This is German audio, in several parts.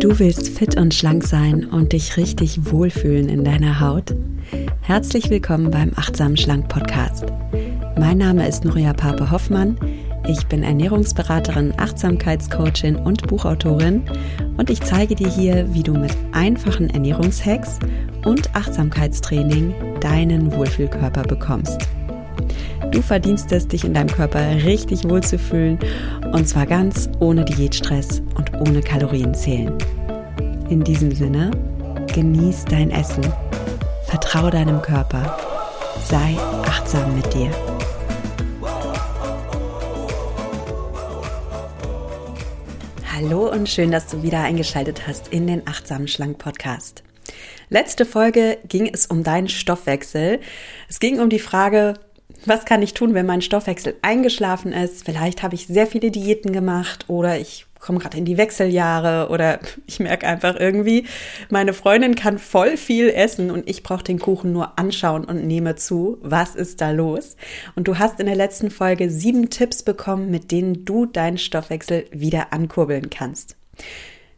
Du willst fit und schlank sein und dich richtig wohlfühlen in deiner Haut? Herzlich willkommen beim Achtsam Schlank Podcast. Mein Name ist Nuria Pape Hoffmann. Ich bin Ernährungsberaterin, Achtsamkeitscoachin und Buchautorin und ich zeige dir hier, wie du mit einfachen Ernährungshacks und Achtsamkeitstraining deinen Wohlfühlkörper bekommst. Du verdienst es, dich in deinem Körper richtig wohlzufühlen und zwar ganz ohne Diätstress und ohne Kalorienzählen. In diesem Sinne, genieß dein Essen, vertraue deinem Körper, sei achtsam mit dir. Hallo und schön, dass du wieder eingeschaltet hast in den Achtsamen Schlank Podcast. Letzte Folge ging es um deinen Stoffwechsel. Es ging um die Frage, was kann ich tun, wenn mein Stoffwechsel eingeschlafen ist? Vielleicht habe ich sehr viele Diäten gemacht oder ich komme gerade in die Wechseljahre oder ich merke einfach irgendwie, meine Freundin kann voll viel essen und ich brauche den Kuchen nur anschauen und nehme zu. Was ist da los? Und du hast in der letzten Folge sieben Tipps bekommen, mit denen du deinen Stoffwechsel wieder ankurbeln kannst.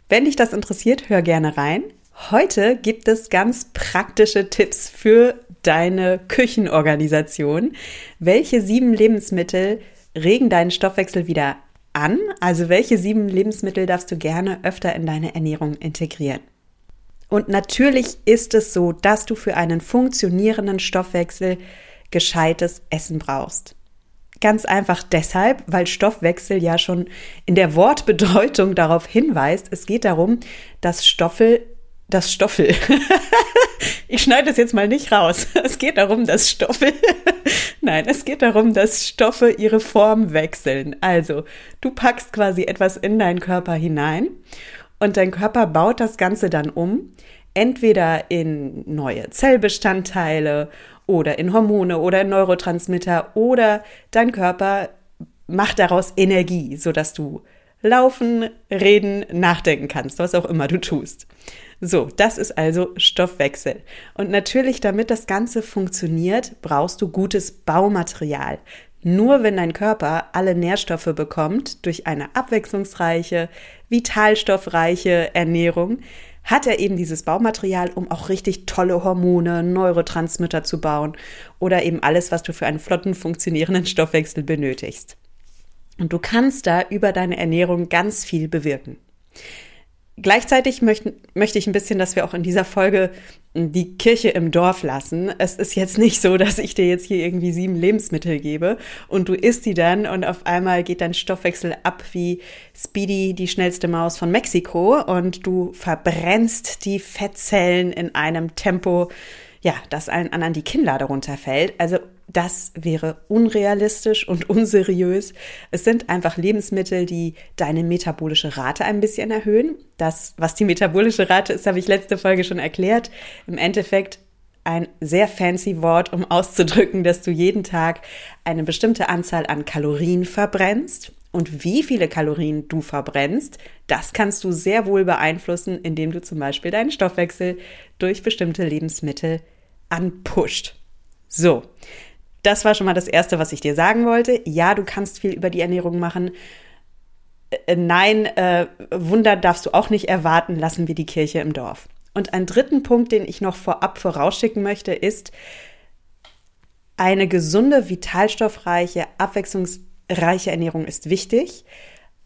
Wenn dich das interessiert, hör gerne rein. Heute gibt es ganz praktische Tipps für deine Küchenorganisation. Welche sieben Lebensmittel regen deinen Stoffwechsel wieder an? Also welche sieben Lebensmittel darfst du gerne öfter in deine Ernährung integrieren? Und natürlich ist es so, dass du für einen funktionierenden Stoffwechsel gescheites Essen brauchst. Ganz einfach deshalb, weil Stoffwechsel ja schon in der Wortbedeutung darauf hinweist, es geht darum, dass Stoffe das Stoffel. ich schneide das jetzt mal nicht raus. Es geht darum, dass Stoffe, nein, es geht darum, dass Stoffe ihre Form wechseln. Also, du packst quasi etwas in deinen Körper hinein und dein Körper baut das Ganze dann um, entweder in neue Zellbestandteile oder in Hormone oder in Neurotransmitter oder dein Körper macht daraus Energie, sodass du laufen, reden, nachdenken kannst, was auch immer du tust. So, das ist also Stoffwechsel. Und natürlich, damit das Ganze funktioniert, brauchst du gutes Baumaterial. Nur wenn dein Körper alle Nährstoffe bekommt durch eine abwechslungsreiche, vitalstoffreiche Ernährung, hat er eben dieses Baumaterial, um auch richtig tolle Hormone, Neurotransmitter zu bauen oder eben alles, was du für einen flotten funktionierenden Stoffwechsel benötigst. Und du kannst da über deine Ernährung ganz viel bewirken. Gleichzeitig möchte, möchte ich ein bisschen, dass wir auch in dieser Folge die Kirche im Dorf lassen. Es ist jetzt nicht so, dass ich dir jetzt hier irgendwie sieben Lebensmittel gebe und du isst die dann und auf einmal geht dein Stoffwechsel ab wie Speedy, die schnellste Maus von Mexiko und du verbrennst die Fettzellen in einem Tempo, ja, dass allen anderen die Kinnlade runterfällt. Also das wäre unrealistisch und unseriös. Es sind einfach Lebensmittel, die deine metabolische Rate ein bisschen erhöhen. Das, was die metabolische Rate ist, habe ich letzte Folge schon erklärt. Im Endeffekt ein sehr fancy Wort, um auszudrücken, dass du jeden Tag eine bestimmte Anzahl an Kalorien verbrennst. Und wie viele Kalorien du verbrennst, das kannst du sehr wohl beeinflussen, indem du zum Beispiel deinen Stoffwechsel durch bestimmte Lebensmittel anpusht. So, das war schon mal das Erste, was ich dir sagen wollte. Ja, du kannst viel über die Ernährung machen. Äh, nein, äh, Wunder darfst du auch nicht erwarten, lassen wir die Kirche im Dorf. Und einen dritten Punkt, den ich noch vorab vorausschicken möchte, ist, eine gesunde, vitalstoffreiche, abwechslungsreiche Ernährung ist wichtig.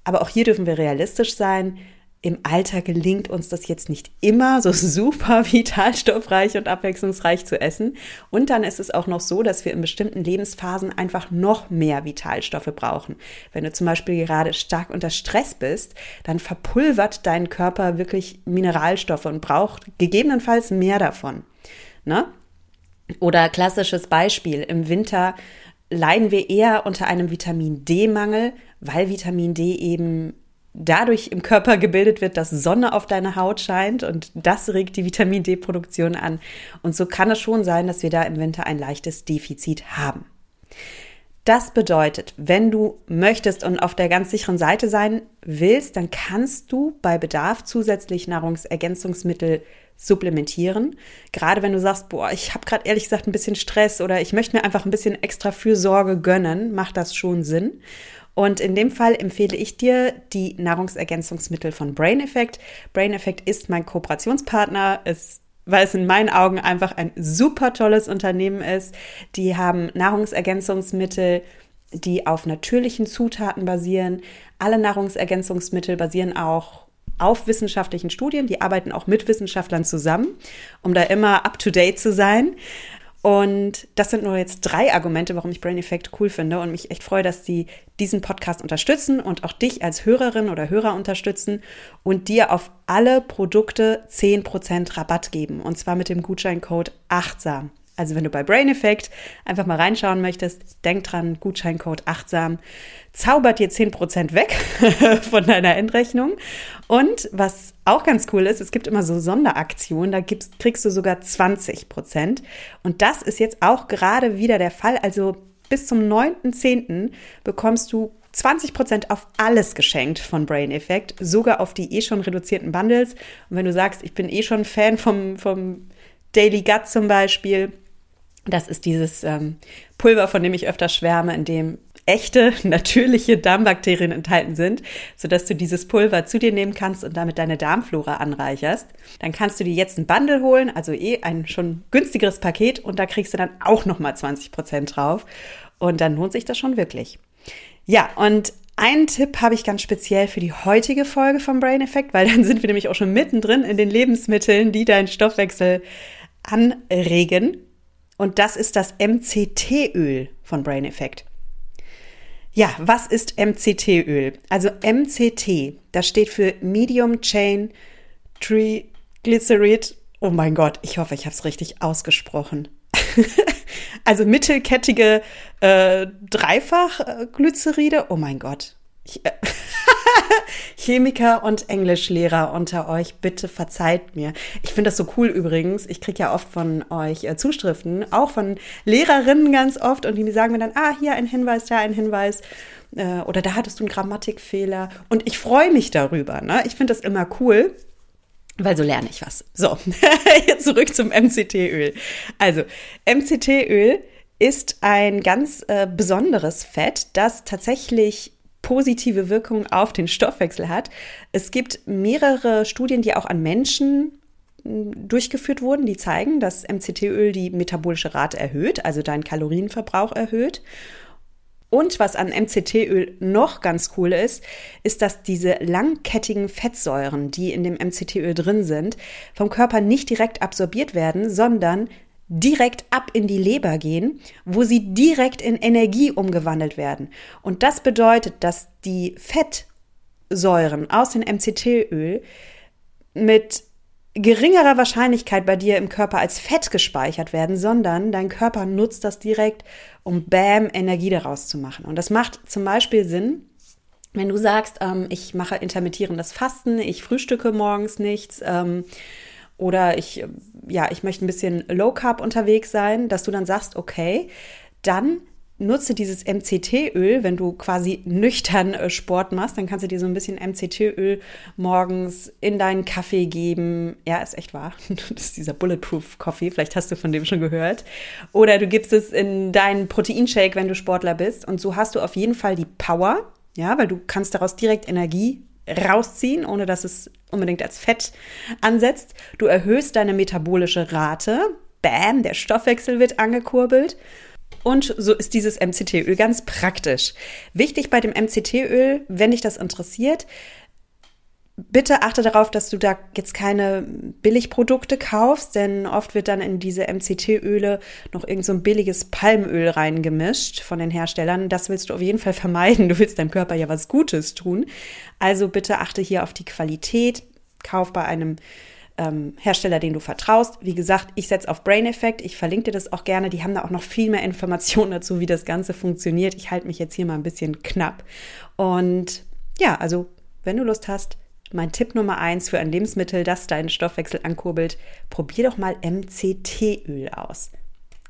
Aber auch hier dürfen wir realistisch sein im Alltag gelingt uns das jetzt nicht immer so super vitalstoffreich und abwechslungsreich zu essen. Und dann ist es auch noch so, dass wir in bestimmten Lebensphasen einfach noch mehr Vitalstoffe brauchen. Wenn du zum Beispiel gerade stark unter Stress bist, dann verpulvert dein Körper wirklich Mineralstoffe und braucht gegebenenfalls mehr davon. Ne? Oder klassisches Beispiel, im Winter leiden wir eher unter einem Vitamin D-Mangel, weil Vitamin D eben dadurch im Körper gebildet wird, dass Sonne auf deine Haut scheint und das regt die Vitamin D-Produktion an. Und so kann es schon sein, dass wir da im Winter ein leichtes Defizit haben. Das bedeutet, wenn du möchtest und auf der ganz sicheren Seite sein willst, dann kannst du bei Bedarf zusätzlich Nahrungsergänzungsmittel supplementieren. Gerade wenn du sagst, boah, ich habe gerade ehrlich gesagt ein bisschen Stress oder ich möchte mir einfach ein bisschen extra Fürsorge gönnen, macht das schon Sinn. Und in dem Fall empfehle ich dir die Nahrungsergänzungsmittel von Brain Effect. Brain Effect ist mein Kooperationspartner. Es weil es in meinen Augen einfach ein super tolles Unternehmen ist. Die haben Nahrungsergänzungsmittel, die auf natürlichen Zutaten basieren. Alle Nahrungsergänzungsmittel basieren auch auf wissenschaftlichen Studien. Die arbeiten auch mit Wissenschaftlern zusammen, um da immer up-to-date zu sein. Und das sind nur jetzt drei Argumente, warum ich Brain Effect cool finde und mich echt freue, dass sie diesen Podcast unterstützen und auch dich als Hörerin oder Hörer unterstützen und dir auf alle Produkte 10% Rabatt geben. Und zwar mit dem Gutscheincode achtsam. Also wenn du bei Brain Effect einfach mal reinschauen möchtest, denk dran, Gutscheincode achtsam zaubert dir 10% weg von deiner Endrechnung. Und was auch ganz cool ist, es gibt immer so Sonderaktionen, da gibst, kriegst du sogar 20%. Und das ist jetzt auch gerade wieder der Fall. Also bis zum 9.10. bekommst du 20% auf alles geschenkt von Brain Effect, sogar auf die eh schon reduzierten Bundles. Und wenn du sagst, ich bin eh schon Fan vom, vom Daily Gut zum Beispiel, das ist dieses ähm, Pulver, von dem ich öfter schwärme, in dem echte, natürliche Darmbakterien enthalten sind, sodass du dieses Pulver zu dir nehmen kannst und damit deine Darmflora anreicherst. Dann kannst du dir jetzt ein Bundle holen, also eh ein schon günstigeres Paket und da kriegst du dann auch nochmal 20 Prozent drauf. Und dann lohnt sich das schon wirklich. Ja, und einen Tipp habe ich ganz speziell für die heutige Folge vom Brain Effect, weil dann sind wir nämlich auch schon mittendrin in den Lebensmitteln, die deinen Stoffwechsel anregen. Und das ist das MCT-Öl von Brain Effect. Ja, was ist MCT-Öl? Also MCT, das steht für Medium Chain Triglyceride. Oh mein Gott, ich hoffe, ich habe es richtig ausgesprochen. also mittelkettige äh, Dreifachglyceride. Oh mein Gott. Ich, äh, Chemiker und Englischlehrer unter euch, bitte verzeiht mir. Ich finde das so cool übrigens. Ich kriege ja oft von euch äh, Zuschriften, auch von Lehrerinnen ganz oft, und die sagen mir dann, ah, hier ein Hinweis, da ein Hinweis. Äh, oder da hattest du einen Grammatikfehler. Und ich freue mich darüber. Ne? Ich finde das immer cool. Weil so lerne ich was. So, jetzt zurück zum MCT-Öl. Also, MCT-Öl ist ein ganz äh, besonderes Fett, das tatsächlich positive Wirkung auf den Stoffwechsel hat. Es gibt mehrere Studien, die auch an Menschen hm, durchgeführt wurden, die zeigen, dass MCT-Öl die metabolische Rate erhöht, also deinen Kalorienverbrauch erhöht. Und was an MCT-Öl noch ganz cool ist, ist, dass diese langkettigen Fettsäuren, die in dem MCT-Öl drin sind, vom Körper nicht direkt absorbiert werden, sondern direkt ab in die Leber gehen, wo sie direkt in Energie umgewandelt werden. Und das bedeutet, dass die Fettsäuren aus dem MCT-Öl mit geringerer Wahrscheinlichkeit bei dir im Körper als Fett gespeichert werden, sondern dein Körper nutzt das direkt, um Bam Energie daraus zu machen. Und das macht zum Beispiel Sinn, wenn du sagst, ähm, ich mache intermittierendes Fasten, ich frühstücke morgens nichts, ähm, oder ich, ja, ich möchte ein bisschen Low Carb unterwegs sein, dass du dann sagst, okay, dann nutze dieses MCT-Öl, wenn du quasi nüchtern äh, Sport machst, dann kannst du dir so ein bisschen MCT-Öl morgens in deinen Kaffee geben. Ja, ist echt wahr. Das ist dieser Bulletproof Coffee, vielleicht hast du von dem schon gehört. Oder du gibst es in deinen Proteinshake, wenn du Sportler bist. Und so hast du auf jeden Fall die Power, ja, weil du kannst daraus direkt Energie rausziehen, ohne dass es unbedingt als Fett ansetzt. Du erhöhst deine metabolische Rate. Bam, der Stoffwechsel wird angekurbelt. Und so ist dieses MCT-Öl ganz praktisch. Wichtig bei dem MCT-Öl, wenn dich das interessiert, bitte achte darauf, dass du da jetzt keine Billigprodukte kaufst, denn oft wird dann in diese MCT-Öle noch irgend so ein billiges Palmöl reingemischt von den Herstellern. Das willst du auf jeden Fall vermeiden. Du willst deinem Körper ja was Gutes tun. Also bitte achte hier auf die Qualität. Kauf bei einem ähm, Hersteller, den du vertraust. Wie gesagt, ich setze auf Brain Effect. Ich verlinke dir das auch gerne. Die haben da auch noch viel mehr Informationen dazu, wie das Ganze funktioniert. Ich halte mich jetzt hier mal ein bisschen knapp. Und ja, also wenn du Lust hast, mein Tipp Nummer eins für ein Lebensmittel, das deinen Stoffwechsel ankurbelt, probier doch mal MCT-Öl aus.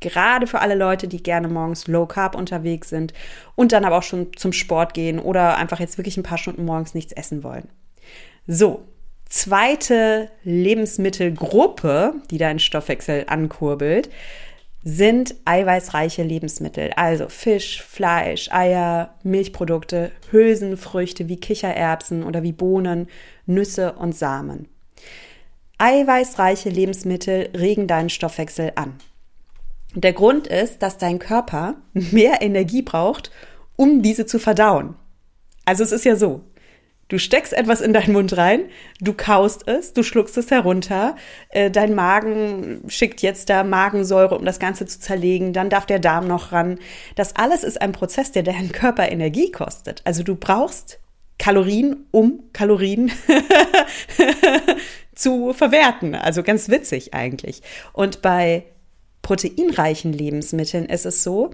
Gerade für alle Leute, die gerne morgens Low Carb unterwegs sind und dann aber auch schon zum Sport gehen oder einfach jetzt wirklich ein paar Stunden morgens nichts essen wollen. So, zweite Lebensmittelgruppe, die deinen Stoffwechsel ankurbelt, sind eiweißreiche Lebensmittel, also Fisch, Fleisch, Eier, Milchprodukte, Hülsenfrüchte wie Kichererbsen oder wie Bohnen, Nüsse und Samen. Eiweißreiche Lebensmittel regen deinen Stoffwechsel an. Der Grund ist, dass dein Körper mehr Energie braucht, um diese zu verdauen. Also es ist ja so, Du steckst etwas in deinen Mund rein, du kaust es, du schluckst es herunter, äh, dein Magen schickt jetzt da Magensäure, um das Ganze zu zerlegen, dann darf der Darm noch ran. Das alles ist ein Prozess, der deinen Körper Energie kostet. Also du brauchst Kalorien, um Kalorien zu verwerten. Also ganz witzig eigentlich. Und bei proteinreichen Lebensmitteln ist es so,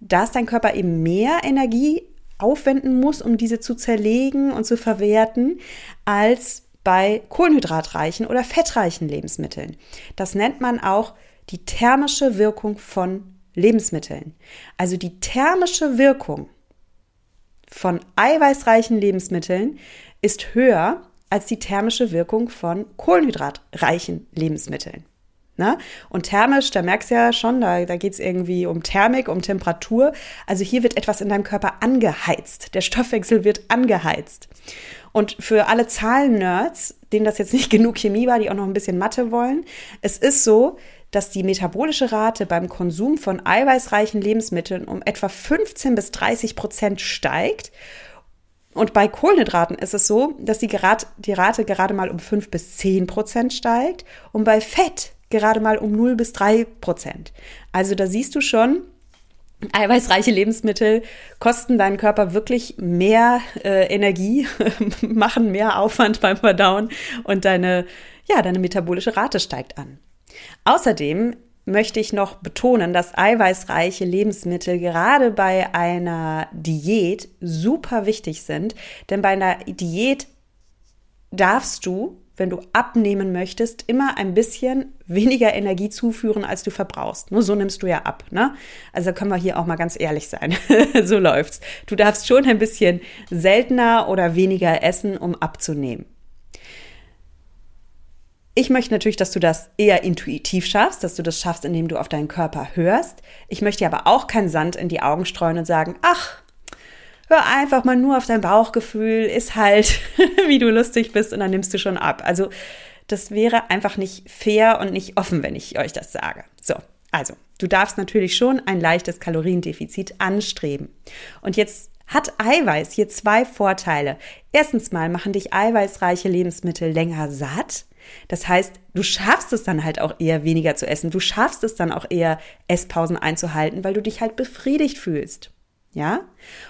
dass dein Körper eben mehr Energie aufwenden muss, um diese zu zerlegen und zu verwerten, als bei kohlenhydratreichen oder fettreichen Lebensmitteln. Das nennt man auch die thermische Wirkung von Lebensmitteln. Also die thermische Wirkung von eiweißreichen Lebensmitteln ist höher als die thermische Wirkung von kohlenhydratreichen Lebensmitteln. Ne? Und thermisch, da merkst du ja schon, da, da geht es irgendwie um Thermik, um Temperatur. Also hier wird etwas in deinem Körper angeheizt. Der Stoffwechsel wird angeheizt. Und für alle Zahlen-Nerds, denen das jetzt nicht genug Chemie war, die auch noch ein bisschen Mathe wollen, es ist so, dass die metabolische Rate beim Konsum von eiweißreichen Lebensmitteln um etwa 15 bis 30 Prozent steigt. Und bei Kohlenhydraten ist es so, dass die, Rate, die Rate gerade mal um 5 bis 10 Prozent steigt und bei Fett gerade mal um 0 bis 3 Prozent. Also da siehst du schon, eiweißreiche Lebensmittel kosten deinen Körper wirklich mehr äh, Energie, machen mehr Aufwand beim Verdauen und deine, ja, deine metabolische Rate steigt an. Außerdem möchte ich noch betonen, dass eiweißreiche Lebensmittel gerade bei einer Diät super wichtig sind, denn bei einer Diät darfst du wenn du abnehmen möchtest, immer ein bisschen weniger Energie zuführen, als du verbrauchst. Nur so nimmst du ja ab. Ne? Also können wir hier auch mal ganz ehrlich sein. so läuft's. Du darfst schon ein bisschen seltener oder weniger essen, um abzunehmen. Ich möchte natürlich, dass du das eher intuitiv schaffst, dass du das schaffst, indem du auf deinen Körper hörst. Ich möchte aber auch keinen Sand in die Augen streuen und sagen, ach, hör einfach mal nur auf dein Bauchgefühl, ist halt, wie du lustig bist und dann nimmst du schon ab. Also das wäre einfach nicht fair und nicht offen, wenn ich euch das sage. So, also du darfst natürlich schon ein leichtes Kaloriendefizit anstreben. Und jetzt hat Eiweiß hier zwei Vorteile. Erstens mal machen dich eiweißreiche Lebensmittel länger satt. Das heißt, du schaffst es dann halt auch eher weniger zu essen. Du schaffst es dann auch eher Esspausen einzuhalten, weil du dich halt befriedigt fühlst. Ja?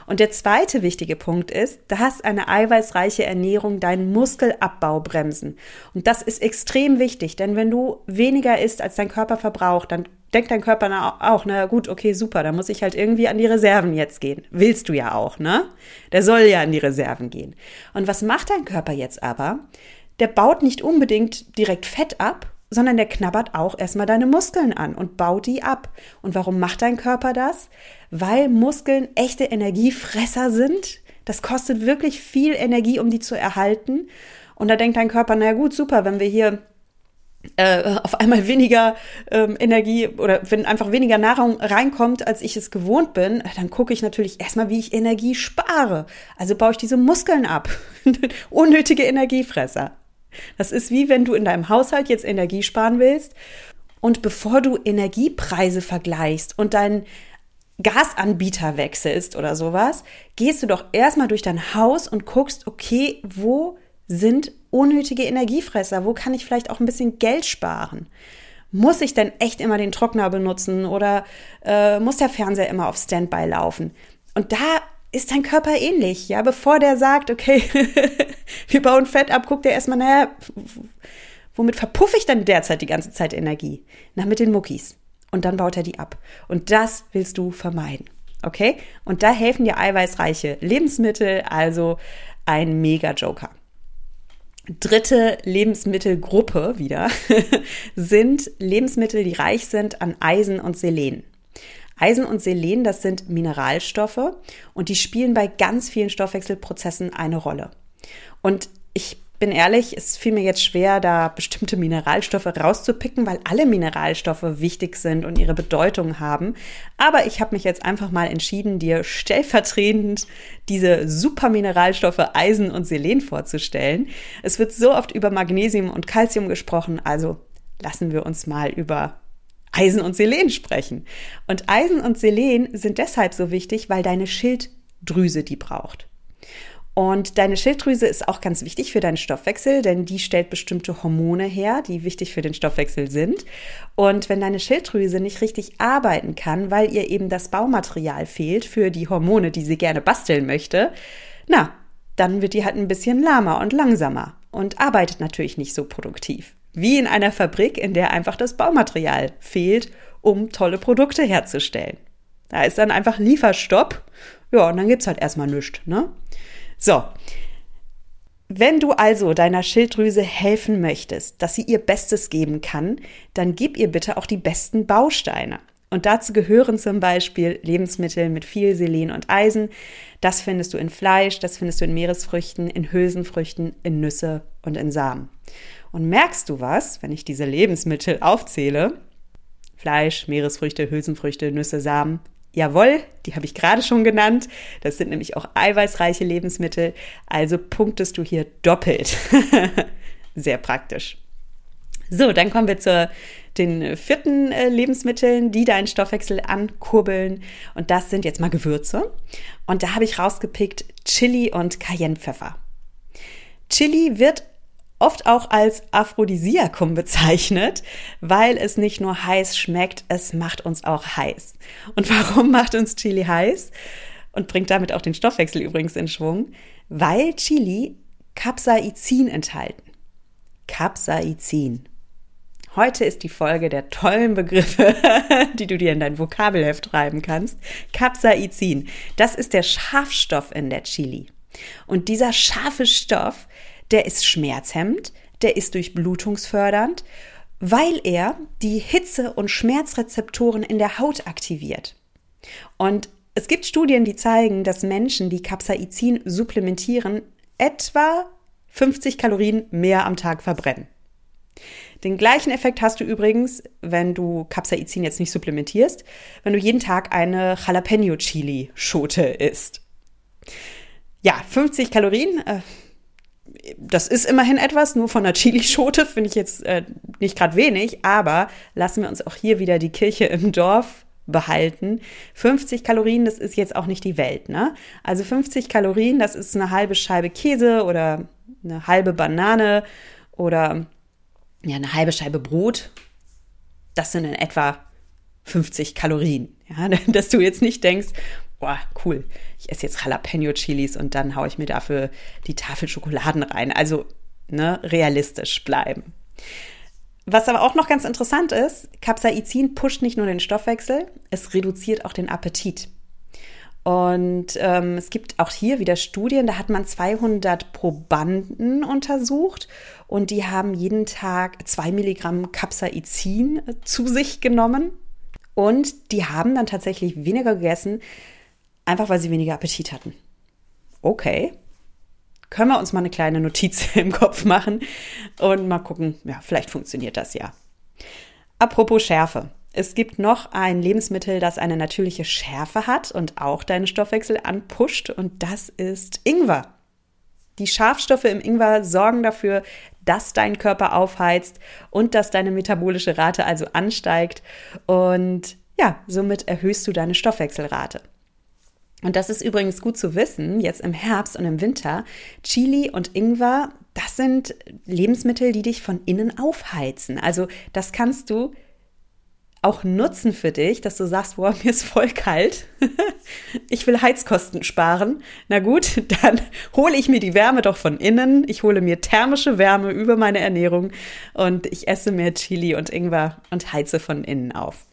Und der zweite wichtige Punkt ist, dass eine eiweißreiche Ernährung deinen Muskelabbau bremsen. Und das ist extrem wichtig, denn wenn du weniger isst, als dein Körper verbraucht, dann denkt dein Körper auch, na gut, okay, super, da muss ich halt irgendwie an die Reserven jetzt gehen. Willst du ja auch, ne? Der soll ja an die Reserven gehen. Und was macht dein Körper jetzt aber? Der baut nicht unbedingt direkt Fett ab, sondern der knabbert auch erstmal deine Muskeln an und baut die ab. Und warum macht dein Körper das? Weil Muskeln echte Energiefresser sind. Das kostet wirklich viel Energie, um die zu erhalten. Und da denkt dein Körper, na gut, super, wenn wir hier äh, auf einmal weniger ähm, Energie oder wenn einfach weniger Nahrung reinkommt, als ich es gewohnt bin, dann gucke ich natürlich erstmal, wie ich Energie spare. Also baue ich diese Muskeln ab. Unnötige Energiefresser. Das ist wie wenn du in deinem Haushalt jetzt Energie sparen willst und bevor du Energiepreise vergleichst und deinen Gasanbieter wechselst oder sowas, gehst du doch erstmal durch dein Haus und guckst, okay, wo sind unnötige Energiefresser? Wo kann ich vielleicht auch ein bisschen Geld sparen? Muss ich denn echt immer den Trockner benutzen oder äh, muss der Fernseher immer auf Standby laufen? Und da ist dein Körper ähnlich, ja, bevor der sagt, okay, wir bauen Fett ab, guckt er erstmal, naja, womit verpuffe ich dann derzeit die ganze Zeit Energie? Na, mit den Muckis. Und dann baut er die ab. Und das willst du vermeiden. Okay? Und da helfen dir eiweißreiche Lebensmittel, also ein Mega-Joker. Dritte Lebensmittelgruppe wieder sind Lebensmittel, die reich sind an Eisen und Selen. Eisen und Selen, das sind Mineralstoffe und die spielen bei ganz vielen Stoffwechselprozessen eine Rolle. Und ich bin ehrlich, es fiel mir jetzt schwer, da bestimmte Mineralstoffe rauszupicken, weil alle Mineralstoffe wichtig sind und ihre Bedeutung haben. Aber ich habe mich jetzt einfach mal entschieden, dir stellvertretend diese super Mineralstoffe Eisen und Selen vorzustellen. Es wird so oft über Magnesium und Calcium gesprochen, also lassen wir uns mal über Eisen und Selen sprechen. Und Eisen und Selen sind deshalb so wichtig, weil deine Schilddrüse die braucht. Und deine Schilddrüse ist auch ganz wichtig für deinen Stoffwechsel, denn die stellt bestimmte Hormone her, die wichtig für den Stoffwechsel sind. Und wenn deine Schilddrüse nicht richtig arbeiten kann, weil ihr eben das Baumaterial fehlt für die Hormone, die sie gerne basteln möchte, na, dann wird die halt ein bisschen lahmer und langsamer und arbeitet natürlich nicht so produktiv. Wie in einer Fabrik, in der einfach das Baumaterial fehlt, um tolle Produkte herzustellen. Da ist dann einfach Lieferstopp. Ja, und dann gibt's halt erstmal nichts, ne? So. Wenn du also deiner Schilddrüse helfen möchtest, dass sie ihr Bestes geben kann, dann gib ihr bitte auch die besten Bausteine. Und dazu gehören zum Beispiel Lebensmittel mit viel Selen und Eisen. Das findest du in Fleisch, das findest du in Meeresfrüchten, in Hülsenfrüchten, in Nüsse und in Samen. Und merkst du was, wenn ich diese Lebensmittel aufzähle? Fleisch, Meeresfrüchte, Hülsenfrüchte, Nüsse, Samen, Jawohl, die habe ich gerade schon genannt. Das sind nämlich auch eiweißreiche Lebensmittel. Also punktest du hier doppelt. Sehr praktisch. So, dann kommen wir zu den vierten äh, Lebensmitteln, die deinen Stoffwechsel ankurbeln. Und das sind jetzt mal Gewürze. Und da habe ich rausgepickt Chili und Cayennepfeffer. Chili wird oft auch als Aphrodisiakum bezeichnet, weil es nicht nur heiß schmeckt, es macht uns auch heiß. Und warum macht uns Chili heiß? Und bringt damit auch den Stoffwechsel übrigens in Schwung, weil Chili Capsaicin enthalten. Capsaicin. Heute ist die Folge der tollen Begriffe, die du dir in dein Vokabelheft schreiben kannst. Capsaicin. Das ist der Schafstoff in der Chili. Und dieser scharfe Stoff, der ist schmerzhemmend, der ist durchblutungsfördernd, weil er die Hitze- und Schmerzrezeptoren in der Haut aktiviert. Und es gibt Studien, die zeigen, dass Menschen, die Capsaicin supplementieren, etwa 50 Kalorien mehr am Tag verbrennen. Den gleichen Effekt hast du übrigens, wenn du Capsaicin jetzt nicht supplementierst, wenn du jeden Tag eine Jalapeno-Chili-Schote isst. Ja, 50 Kalorien, äh, das ist immerhin etwas, nur von der Chilischote finde ich jetzt äh, nicht gerade wenig, aber lassen wir uns auch hier wieder die Kirche im Dorf behalten. 50 Kalorien, das ist jetzt auch nicht die Welt, ne? Also 50 Kalorien, das ist eine halbe Scheibe Käse oder eine halbe Banane oder ja, eine halbe Scheibe Brot. Das sind in etwa 50 Kalorien. Ja, dass du jetzt nicht denkst, boah, cool, ich esse jetzt Jalapeno-Chilis und dann haue ich mir dafür die Tafel Schokoladen rein. Also, ne, realistisch bleiben. Was aber auch noch ganz interessant ist, Capsaicin pusht nicht nur den Stoffwechsel, es reduziert auch den Appetit. Und ähm, es gibt auch hier wieder Studien, da hat man 200 Probanden untersucht und die haben jeden Tag zwei Milligramm Capsaicin zu sich genommen. Und die haben dann tatsächlich weniger gegessen, einfach weil sie weniger Appetit hatten. Okay. Können wir uns mal eine kleine Notiz im Kopf machen und mal gucken, ja, vielleicht funktioniert das ja. Apropos Schärfe. Es gibt noch ein Lebensmittel, das eine natürliche Schärfe hat und auch deinen Stoffwechsel anpusht und das ist Ingwer. Die Schafstoffe im Ingwer sorgen dafür, dass dein Körper aufheizt und dass deine metabolische Rate also ansteigt und ja, somit erhöhst du deine Stoffwechselrate. Und das ist übrigens gut zu wissen, jetzt im Herbst und im Winter. Chili und Ingwer, das sind Lebensmittel, die dich von innen aufheizen. Also das kannst du auch nutzen für dich, dass du sagst, boah, mir ist voll kalt. ich will Heizkosten sparen. Na gut, dann hole ich mir die Wärme doch von innen. Ich hole mir thermische Wärme über meine Ernährung und ich esse mehr Chili und Ingwer und heize von innen auf.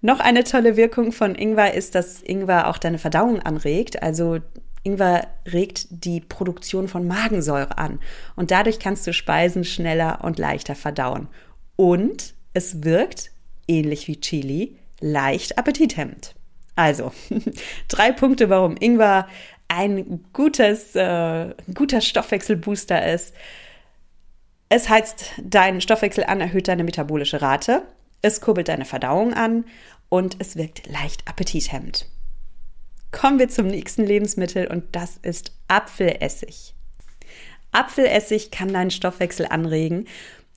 Noch eine tolle Wirkung von Ingwer ist, dass Ingwer auch deine Verdauung anregt. Also Ingwer regt die Produktion von Magensäure an und dadurch kannst du Speisen schneller und leichter verdauen. Und es wirkt, ähnlich wie Chili, leicht appetithemmend. Also, drei Punkte, warum Ingwer ein gutes, äh, guter Stoffwechselbooster ist. Es heizt deinen Stoffwechsel an, erhöht deine metabolische Rate, es kurbelt deine Verdauung an und es wirkt leicht appetithemmend. Kommen wir zum nächsten Lebensmittel und das ist Apfelessig. Apfelessig kann deinen Stoffwechsel anregen.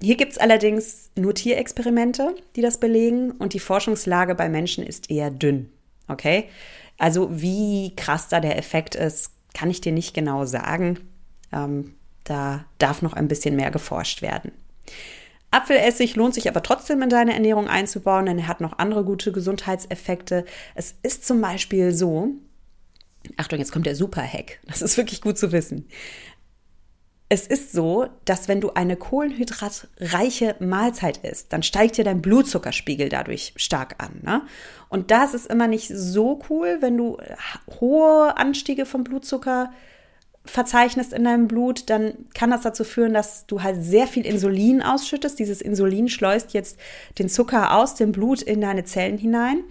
Hier gibt es allerdings nur Tierexperimente, die das belegen und die Forschungslage bei Menschen ist eher dünn. Okay? Also wie krass da der Effekt ist, kann ich dir nicht genau sagen. Ähm, da darf noch ein bisschen mehr geforscht werden. Apfelessig lohnt sich aber trotzdem in deine Ernährung einzubauen, denn er hat noch andere gute Gesundheitseffekte. Es ist zum Beispiel so, Achtung, jetzt kommt der Super-Hack. Das ist wirklich gut zu wissen. Es ist so, dass wenn du eine kohlenhydratreiche Mahlzeit isst, dann steigt dir dein Blutzuckerspiegel dadurch stark an. Ne? Und das ist immer nicht so cool, wenn du hohe Anstiege vom Blutzucker verzeichnest in deinem Blut, dann kann das dazu führen, dass du halt sehr viel Insulin ausschüttest. Dieses Insulin schleust jetzt den Zucker aus dem Blut in deine Zellen hinein.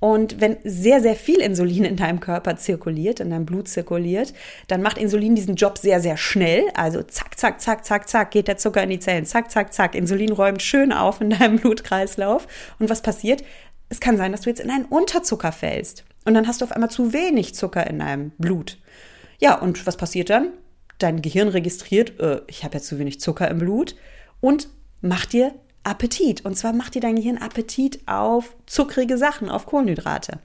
Und wenn sehr, sehr viel Insulin in deinem Körper zirkuliert, in deinem Blut zirkuliert, dann macht Insulin diesen Job sehr, sehr schnell. Also zack, zack, zack, zack, zack, geht der Zucker in die Zellen. Zack, zack, zack. Insulin räumt schön auf in deinem Blutkreislauf. Und was passiert? Es kann sein, dass du jetzt in einen Unterzucker fällst. Und dann hast du auf einmal zu wenig Zucker in deinem Blut. Ja, und was passiert dann? Dein Gehirn registriert, äh, ich habe ja zu wenig Zucker im Blut und macht dir Appetit. Und zwar macht dir dein Gehirn Appetit auf zuckrige Sachen, auf Kohlenhydrate.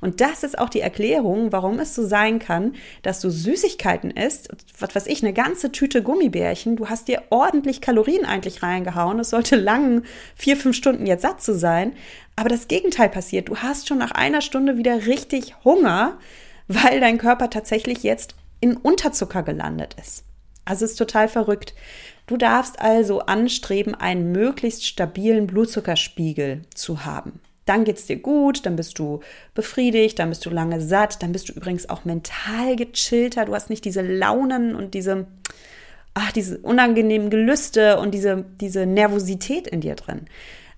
Und das ist auch die Erklärung, warum es so sein kann, dass du Süßigkeiten isst, was weiß ich, eine ganze Tüte Gummibärchen, du hast dir ordentlich Kalorien eigentlich reingehauen, es sollte lang vier, fünf Stunden jetzt satt zu sein, aber das Gegenteil passiert, du hast schon nach einer Stunde wieder richtig Hunger, weil dein Körper tatsächlich jetzt in Unterzucker gelandet ist. Also ist total verrückt. Du darfst also anstreben, einen möglichst stabilen Blutzuckerspiegel zu haben. Dann geht's dir gut, dann bist du befriedigt, dann bist du lange satt, dann bist du übrigens auch mental gechillter. Du hast nicht diese Launen und diese, ach, diese unangenehmen Gelüste und diese, diese Nervosität in dir drin.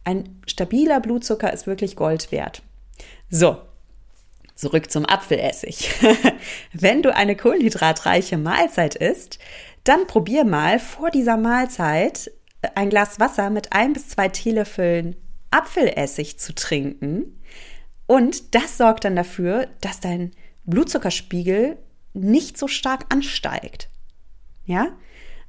Ein stabiler Blutzucker ist wirklich Gold wert. So, Zurück zum Apfelessig. Wenn du eine kohlenhydratreiche Mahlzeit isst, dann probier mal vor dieser Mahlzeit ein Glas Wasser mit ein bis zwei Teelöffeln Apfelessig zu trinken. Und das sorgt dann dafür, dass dein Blutzuckerspiegel nicht so stark ansteigt. Ja?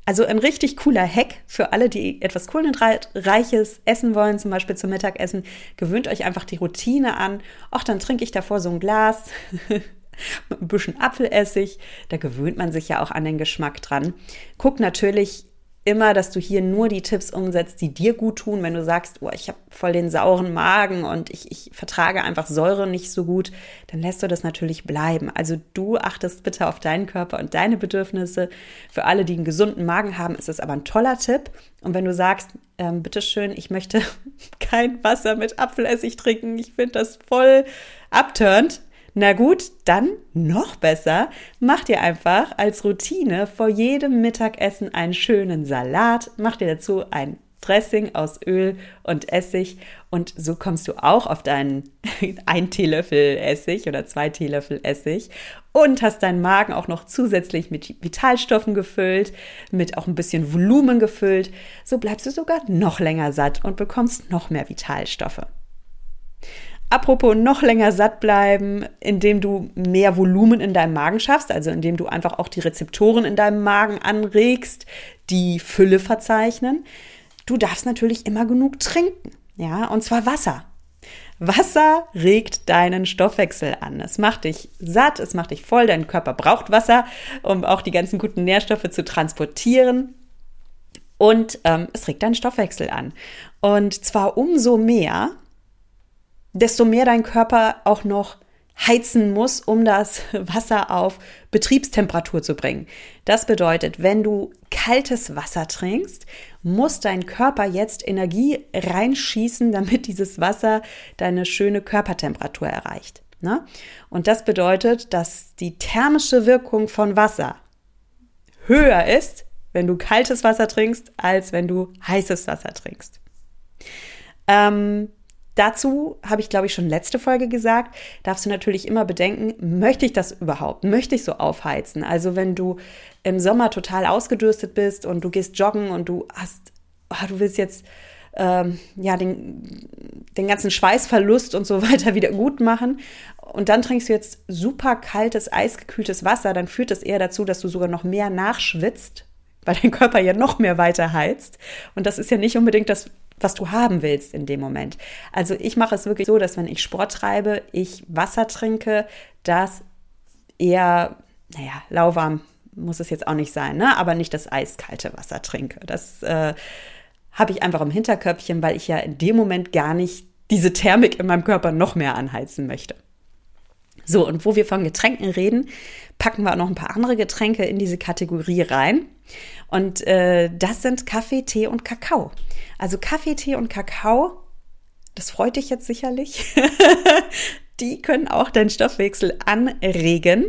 Also ein richtig cooler Hack für alle, die etwas Kohlenhydratreiches essen wollen, zum Beispiel zum Mittagessen. Gewöhnt euch einfach die Routine an. Ach, dann trinke ich davor so ein Glas ein bisschen Apfelessig. Da gewöhnt man sich ja auch an den Geschmack dran. Guck natürlich immer, dass du hier nur die Tipps umsetzt, die dir gut tun. Wenn du sagst, oh, ich habe voll den sauren Magen und ich, ich vertrage einfach Säure nicht so gut, dann lässt du das natürlich bleiben. Also du achtest bitte auf deinen Körper und deine Bedürfnisse. Für alle, die einen gesunden Magen haben, ist es aber ein toller Tipp. Und wenn du sagst, ähm, bitteschön, ich möchte kein Wasser mit Apfelessig trinken, ich finde das voll abturnt, na gut, dann noch besser, mach dir einfach als Routine vor jedem Mittagessen einen schönen Salat, mach dir dazu ein Dressing aus Öl und Essig und so kommst du auch auf deinen ein Teelöffel Essig oder zwei Teelöffel Essig und hast deinen Magen auch noch zusätzlich mit Vitalstoffen gefüllt, mit auch ein bisschen Volumen gefüllt. So bleibst du sogar noch länger satt und bekommst noch mehr Vitalstoffe. Apropos noch länger satt bleiben, indem du mehr Volumen in deinem Magen schaffst, also indem du einfach auch die Rezeptoren in deinem Magen anregst, die Fülle verzeichnen. Du darfst natürlich immer genug trinken, ja, und zwar Wasser. Wasser regt deinen Stoffwechsel an. Es macht dich satt, es macht dich voll. Dein Körper braucht Wasser, um auch die ganzen guten Nährstoffe zu transportieren. Und ähm, es regt deinen Stoffwechsel an. Und zwar umso mehr, desto mehr dein Körper auch noch heizen muss, um das Wasser auf Betriebstemperatur zu bringen. Das bedeutet, wenn du kaltes Wasser trinkst, muss dein Körper jetzt Energie reinschießen, damit dieses Wasser deine schöne Körpertemperatur erreicht. Ne? Und das bedeutet, dass die thermische Wirkung von Wasser höher ist, wenn du kaltes Wasser trinkst, als wenn du heißes Wasser trinkst. Ähm, Dazu habe ich, glaube ich, schon letzte Folge gesagt, darfst du natürlich immer bedenken, möchte ich das überhaupt? Möchte ich so aufheizen? Also wenn du im Sommer total ausgedürstet bist und du gehst joggen und du hast, oh, du willst jetzt ähm, ja den, den ganzen Schweißverlust und so weiter wieder gut machen und dann trinkst du jetzt super kaltes, eisgekühltes Wasser, dann führt das eher dazu, dass du sogar noch mehr nachschwitzt, weil dein Körper ja noch mehr weiter heizt. Und das ist ja nicht unbedingt das, was du haben willst in dem Moment. Also ich mache es wirklich so, dass wenn ich Sport treibe, ich Wasser trinke, das eher, naja, lauwarm muss es jetzt auch nicht sein, ne? aber nicht das eiskalte Wasser trinke. Das äh, habe ich einfach im Hinterköpfchen, weil ich ja in dem Moment gar nicht diese Thermik in meinem Körper noch mehr anheizen möchte. So, und wo wir von Getränken reden, packen wir auch noch ein paar andere Getränke in diese Kategorie rein. Und äh, das sind Kaffee, Tee und Kakao. Also Kaffee, Tee und Kakao, das freut dich jetzt sicherlich. Die können auch deinen Stoffwechsel anregen,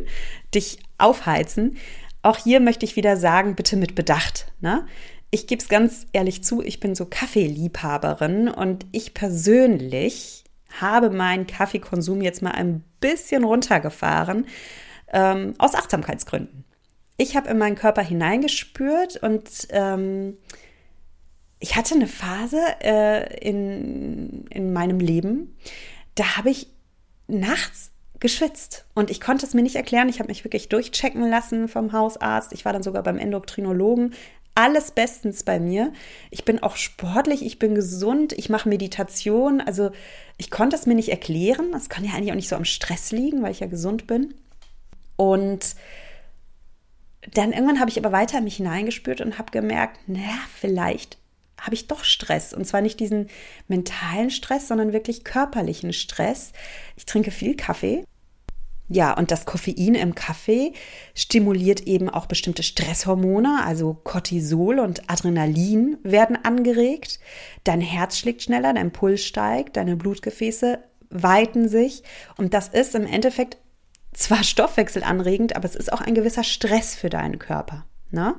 dich aufheizen. Auch hier möchte ich wieder sagen, bitte mit Bedacht. Ne? Ich gebe es ganz ehrlich zu, ich bin so Kaffeeliebhaberin und ich persönlich habe meinen Kaffeekonsum jetzt mal ein bisschen runtergefahren, ähm, aus Achtsamkeitsgründen. Ich habe in meinen Körper hineingespürt und ähm, ich hatte eine Phase äh, in, in meinem Leben, da habe ich nachts geschwitzt und ich konnte es mir nicht erklären. Ich habe mich wirklich durchchecken lassen vom Hausarzt. Ich war dann sogar beim Endokrinologen. Alles bestens bei mir. Ich bin auch sportlich, ich bin gesund, ich mache Meditation. Also ich konnte es mir nicht erklären. Das kann ja eigentlich auch nicht so am Stress liegen, weil ich ja gesund bin. Und dann irgendwann habe ich aber weiter mich hineingespürt und habe gemerkt, naja, vielleicht habe ich doch Stress. Und zwar nicht diesen mentalen Stress, sondern wirklich körperlichen Stress. Ich trinke viel Kaffee. Ja, und das Koffein im Kaffee stimuliert eben auch bestimmte Stresshormone, also Cortisol und Adrenalin werden angeregt. Dein Herz schlägt schneller, dein Puls steigt, deine Blutgefäße weiten sich. Und das ist im Endeffekt zwar stoffwechselanregend, aber es ist auch ein gewisser Stress für deinen Körper. Ne?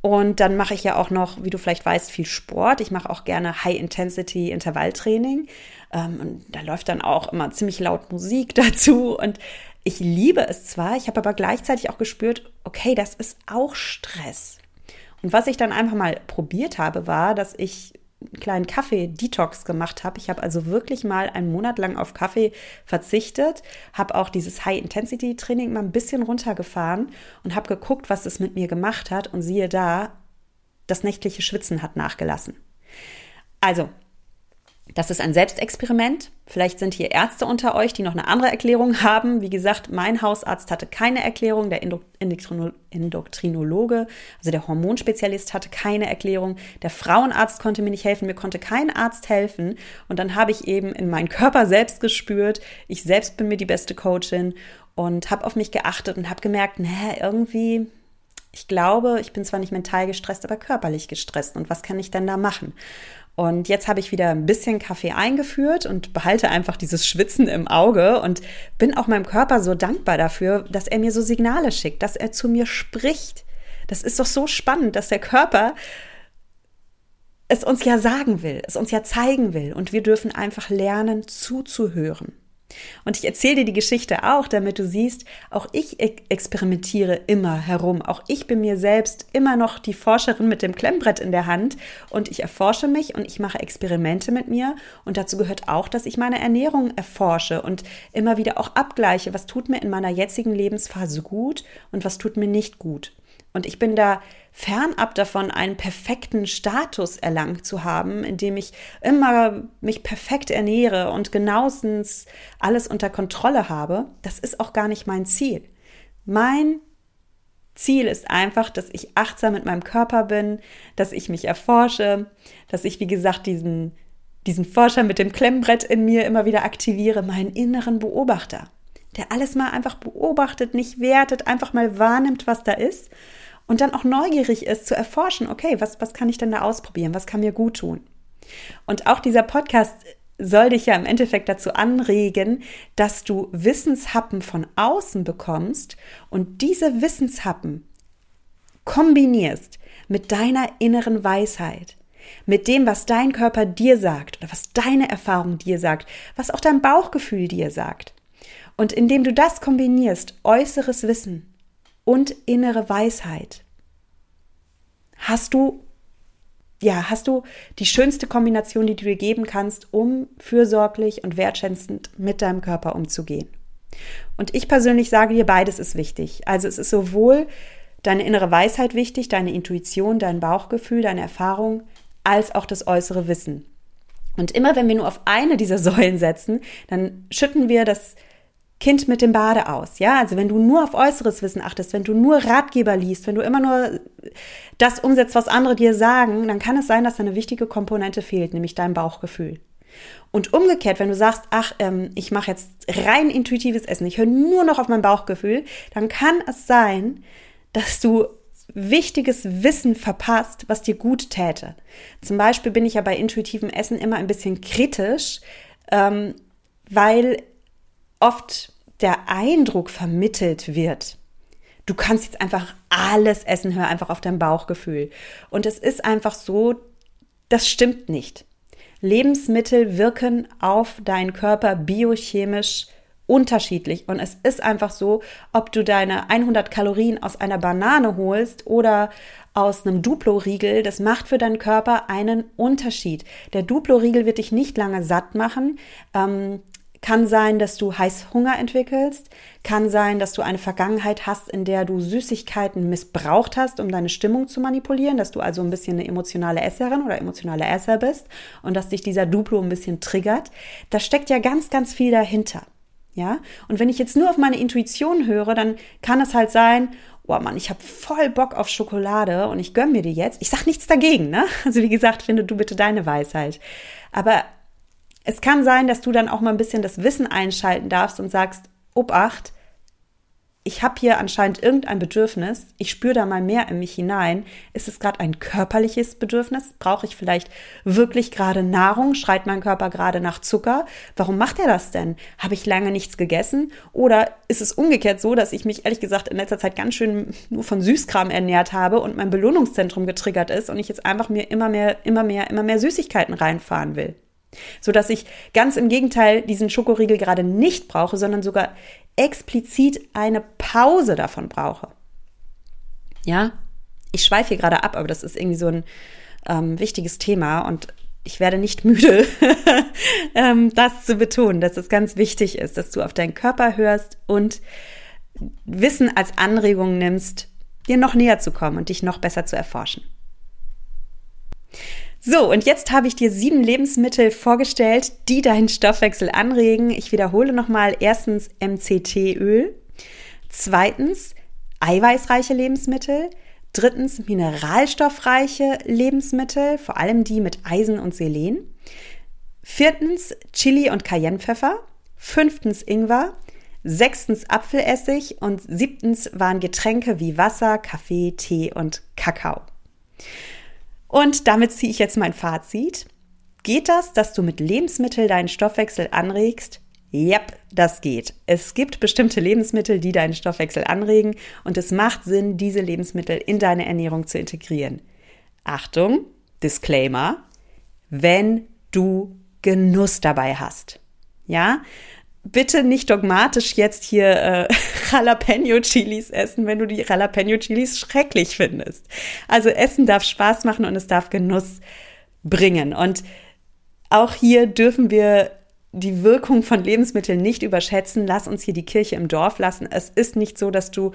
Und dann mache ich ja auch noch, wie du vielleicht weißt, viel Sport. Ich mache auch gerne High-Intensity-Intervalltraining. Ähm, und da läuft dann auch immer ziemlich laut Musik dazu. Und ich liebe es zwar, ich habe aber gleichzeitig auch gespürt, okay, das ist auch Stress. Und was ich dann einfach mal probiert habe, war, dass ich kleinen Kaffee-Detox gemacht habe. Ich habe also wirklich mal einen Monat lang auf Kaffee verzichtet, habe auch dieses High-Intensity-Training mal ein bisschen runtergefahren und habe geguckt, was es mit mir gemacht hat. Und siehe da, das nächtliche Schwitzen hat nachgelassen. Also, das ist ein Selbstexperiment. Vielleicht sind hier Ärzte unter euch, die noch eine andere Erklärung haben. Wie gesagt, mein Hausarzt hatte keine Erklärung, der Endokrinologe, also der Hormonspezialist hatte keine Erklärung, der Frauenarzt konnte mir nicht helfen, mir konnte kein Arzt helfen. Und dann habe ich eben in meinen Körper selbst gespürt, ich selbst bin mir die beste Coachin und habe auf mich geachtet und habe gemerkt, naja, irgendwie ich glaube, ich bin zwar nicht mental gestresst, aber körperlich gestresst. Und was kann ich denn da machen? Und jetzt habe ich wieder ein bisschen Kaffee eingeführt und behalte einfach dieses Schwitzen im Auge und bin auch meinem Körper so dankbar dafür, dass er mir so Signale schickt, dass er zu mir spricht. Das ist doch so spannend, dass der Körper es uns ja sagen will, es uns ja zeigen will und wir dürfen einfach lernen zuzuhören. Und ich erzähle dir die Geschichte auch, damit du siehst, auch ich experimentiere immer herum. Auch ich bin mir selbst immer noch die Forscherin mit dem Klemmbrett in der Hand und ich erforsche mich und ich mache Experimente mit mir. Und dazu gehört auch, dass ich meine Ernährung erforsche und immer wieder auch abgleiche, was tut mir in meiner jetzigen Lebensphase gut und was tut mir nicht gut. Und ich bin da fernab davon, einen perfekten Status erlangt zu haben, indem ich immer mich perfekt ernähre und genauestens alles unter Kontrolle habe. Das ist auch gar nicht mein Ziel. Mein Ziel ist einfach, dass ich achtsam mit meinem Körper bin, dass ich mich erforsche, dass ich, wie gesagt, diesen, diesen Forscher mit dem Klemmbrett in mir immer wieder aktiviere, meinen inneren Beobachter, der alles mal einfach beobachtet, nicht wertet, einfach mal wahrnimmt, was da ist und dann auch neugierig ist zu erforschen, okay, was, was kann ich denn da ausprobieren, was kann mir gut tun. Und auch dieser Podcast soll dich ja im Endeffekt dazu anregen, dass du Wissenshappen von außen bekommst und diese Wissenshappen kombinierst mit deiner inneren Weisheit. mit dem, was dein Körper dir sagt oder was deine Erfahrung dir sagt, was auch dein Bauchgefühl dir sagt. Und indem du das kombinierst, äußeres Wissen und innere Weisheit, hast du ja, hast du die schönste Kombination, die du dir geben kannst, um fürsorglich und wertschätzend mit deinem Körper umzugehen. Und ich persönlich sage dir, beides ist wichtig. Also es ist sowohl deine innere Weisheit wichtig, deine Intuition, dein Bauchgefühl, deine Erfahrung, als auch das äußere Wissen. Und immer wenn wir nur auf eine dieser Säulen setzen, dann schütten wir das Kind mit dem Bade aus. Ja, also wenn du nur auf äußeres Wissen achtest, wenn du nur Ratgeber liest, wenn du immer nur das umsetzt, was andere dir sagen, dann kann es sein, dass eine wichtige Komponente fehlt, nämlich dein Bauchgefühl. Und umgekehrt, wenn du sagst, ach, ähm, ich mache jetzt rein intuitives Essen, ich höre nur noch auf mein Bauchgefühl, dann kann es sein, dass du wichtiges Wissen verpasst, was dir gut täte. Zum Beispiel bin ich ja bei intuitivem Essen immer ein bisschen kritisch, ähm, weil oft der Eindruck vermittelt wird, du kannst jetzt einfach alles essen, hör einfach auf dein Bauchgefühl. Und es ist einfach so, das stimmt nicht. Lebensmittel wirken auf deinen Körper biochemisch unterschiedlich. Und es ist einfach so, ob du deine 100 Kalorien aus einer Banane holst oder aus einem Duplo-Riegel, das macht für deinen Körper einen Unterschied. Der Duplo-Riegel wird dich nicht lange satt machen. Ähm, kann sein, dass du Heißhunger entwickelst, kann sein, dass du eine Vergangenheit hast, in der du Süßigkeiten missbraucht hast, um deine Stimmung zu manipulieren, dass du also ein bisschen eine emotionale Esserin oder emotionale Esser bist und dass dich dieser Duplo ein bisschen triggert. Da steckt ja ganz, ganz viel dahinter. Ja? Und wenn ich jetzt nur auf meine Intuition höre, dann kann es halt sein, oh Mann, ich habe voll Bock auf Schokolade und ich gönn mir die jetzt. Ich sag nichts dagegen, ne? Also wie gesagt, finde du bitte deine Weisheit. Aber es kann sein, dass du dann auch mal ein bisschen das Wissen einschalten darfst und sagst, Obacht, ich habe hier anscheinend irgendein Bedürfnis, ich spüre da mal mehr in mich hinein. Ist es gerade ein körperliches Bedürfnis? Brauche ich vielleicht wirklich gerade Nahrung? Schreit mein Körper gerade nach Zucker? Warum macht er das denn? Habe ich lange nichts gegessen? Oder ist es umgekehrt so, dass ich mich ehrlich gesagt in letzter Zeit ganz schön nur von Süßkram ernährt habe und mein Belohnungszentrum getriggert ist und ich jetzt einfach mir immer mehr, immer mehr, immer mehr Süßigkeiten reinfahren will? So dass ich ganz im Gegenteil diesen Schokoriegel gerade nicht brauche, sondern sogar explizit eine Pause davon brauche. Ja, ich schweife hier gerade ab, aber das ist irgendwie so ein ähm, wichtiges Thema und ich werde nicht müde, ähm, das zu betonen, dass es ganz wichtig ist, dass du auf deinen Körper hörst und Wissen als Anregung nimmst, dir noch näher zu kommen und dich noch besser zu erforschen. So, und jetzt habe ich dir sieben Lebensmittel vorgestellt, die deinen Stoffwechsel anregen. Ich wiederhole nochmal. Erstens MCT-Öl. Zweitens eiweißreiche Lebensmittel. Drittens mineralstoffreiche Lebensmittel, vor allem die mit Eisen und Selen. Viertens Chili und Cayennepfeffer. Fünftens Ingwer. Sechstens Apfelessig und siebtens waren Getränke wie Wasser, Kaffee, Tee und Kakao. Und damit ziehe ich jetzt mein Fazit. Geht das, dass du mit Lebensmitteln deinen Stoffwechsel anregst? Yep, das geht. Es gibt bestimmte Lebensmittel, die deinen Stoffwechsel anregen und es macht Sinn, diese Lebensmittel in deine Ernährung zu integrieren. Achtung, Disclaimer, wenn du Genuss dabei hast. Ja, bitte nicht dogmatisch jetzt hier äh, Jalapeno-Chilis essen, wenn du die Jalapeno-Chilis schrecklich findest. Also Essen darf Spaß machen und es darf Genuss bringen. Und auch hier dürfen wir die Wirkung von Lebensmitteln nicht überschätzen. Lass uns hier die Kirche im Dorf lassen. Es ist nicht so, dass du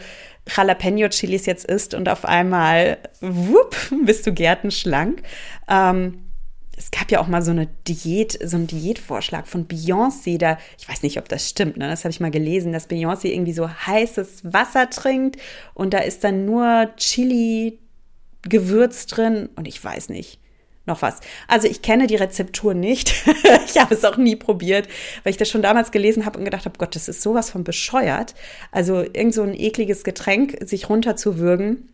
Jalapeno-Chilis jetzt isst und auf einmal, wupp, bist du gärtenschlank. Ähm, es gab ja auch mal so eine Diät, so einen Diätvorschlag von Beyoncé, da, ich weiß nicht, ob das stimmt, ne? Das habe ich mal gelesen, dass Beyoncé irgendwie so heißes Wasser trinkt und da ist dann nur Chili Gewürz drin und ich weiß nicht. Noch was. Also ich kenne die Rezeptur nicht. ich habe es auch nie probiert, weil ich das schon damals gelesen habe und gedacht habe, Gott, das ist sowas von bescheuert. Also irgend so ein ekliges Getränk sich runterzuwürgen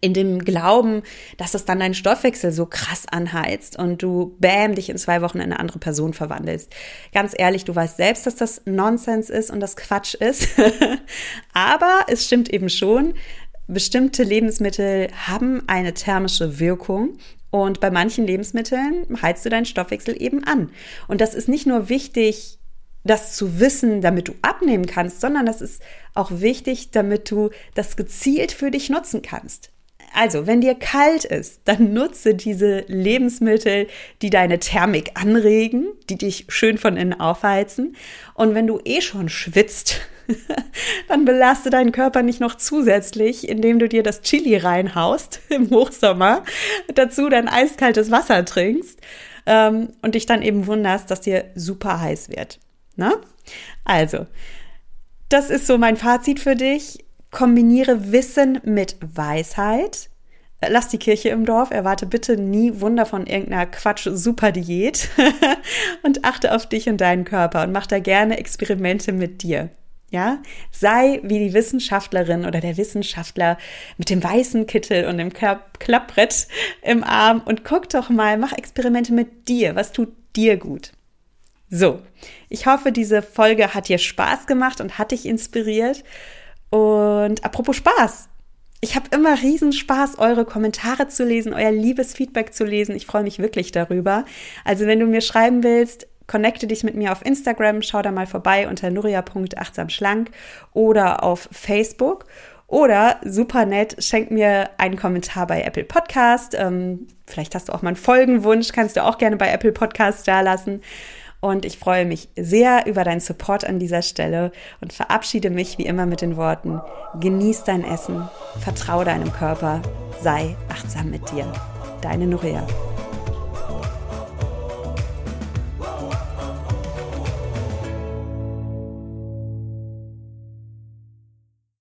in dem Glauben, dass es dann deinen Stoffwechsel so krass anheizt und du bäm dich in zwei Wochen in eine andere Person verwandelst. Ganz ehrlich, du weißt selbst, dass das Nonsens ist und das Quatsch ist. Aber es stimmt eben schon, bestimmte Lebensmittel haben eine thermische Wirkung Und bei manchen Lebensmitteln heizt du deinen Stoffwechsel eben an. Und das ist nicht nur wichtig, das zu wissen, damit du abnehmen kannst, sondern das ist auch wichtig, damit du das gezielt für dich nutzen kannst. Also, wenn dir kalt ist, dann nutze diese Lebensmittel, die deine Thermik anregen, die dich schön von innen aufheizen. Und wenn du eh schon schwitzt, dann belaste deinen Körper nicht noch zusätzlich, indem du dir das Chili reinhaust im Hochsommer, dazu dein eiskaltes Wasser trinkst ähm, und dich dann eben wunderst, dass dir super heiß wird. Na? Also, das ist so mein Fazit für dich. Kombiniere Wissen mit Weisheit. Lass die Kirche im Dorf, erwarte bitte nie Wunder von irgendeiner Quatsch-Super-Diät und achte auf dich und deinen Körper und mach da gerne Experimente mit dir. Ja, sei wie die Wissenschaftlerin oder der Wissenschaftler mit dem weißen Kittel und dem Klappbrett im Arm und guck doch mal, mach Experimente mit dir. Was tut dir gut? So, ich hoffe, diese Folge hat dir Spaß gemacht und hat dich inspiriert. Und apropos Spaß. Ich habe immer riesen Spaß, eure Kommentare zu lesen, euer liebes Feedback zu lesen. Ich freue mich wirklich darüber. Also wenn du mir schreiben willst, connecte dich mit mir auf Instagram, schau da mal vorbei unter nuria.achtsamschlank oder auf Facebook. Oder super nett, schenk mir einen Kommentar bei Apple Podcast. Ähm, vielleicht hast du auch mal einen Folgenwunsch, kannst du auch gerne bei Apple Podcast da lassen. Und ich freue mich sehr über deinen Support an dieser Stelle und verabschiede mich wie immer mit den Worten, genieß dein Essen, vertraue deinem Körper, sei achtsam mit dir. Deine Nuria.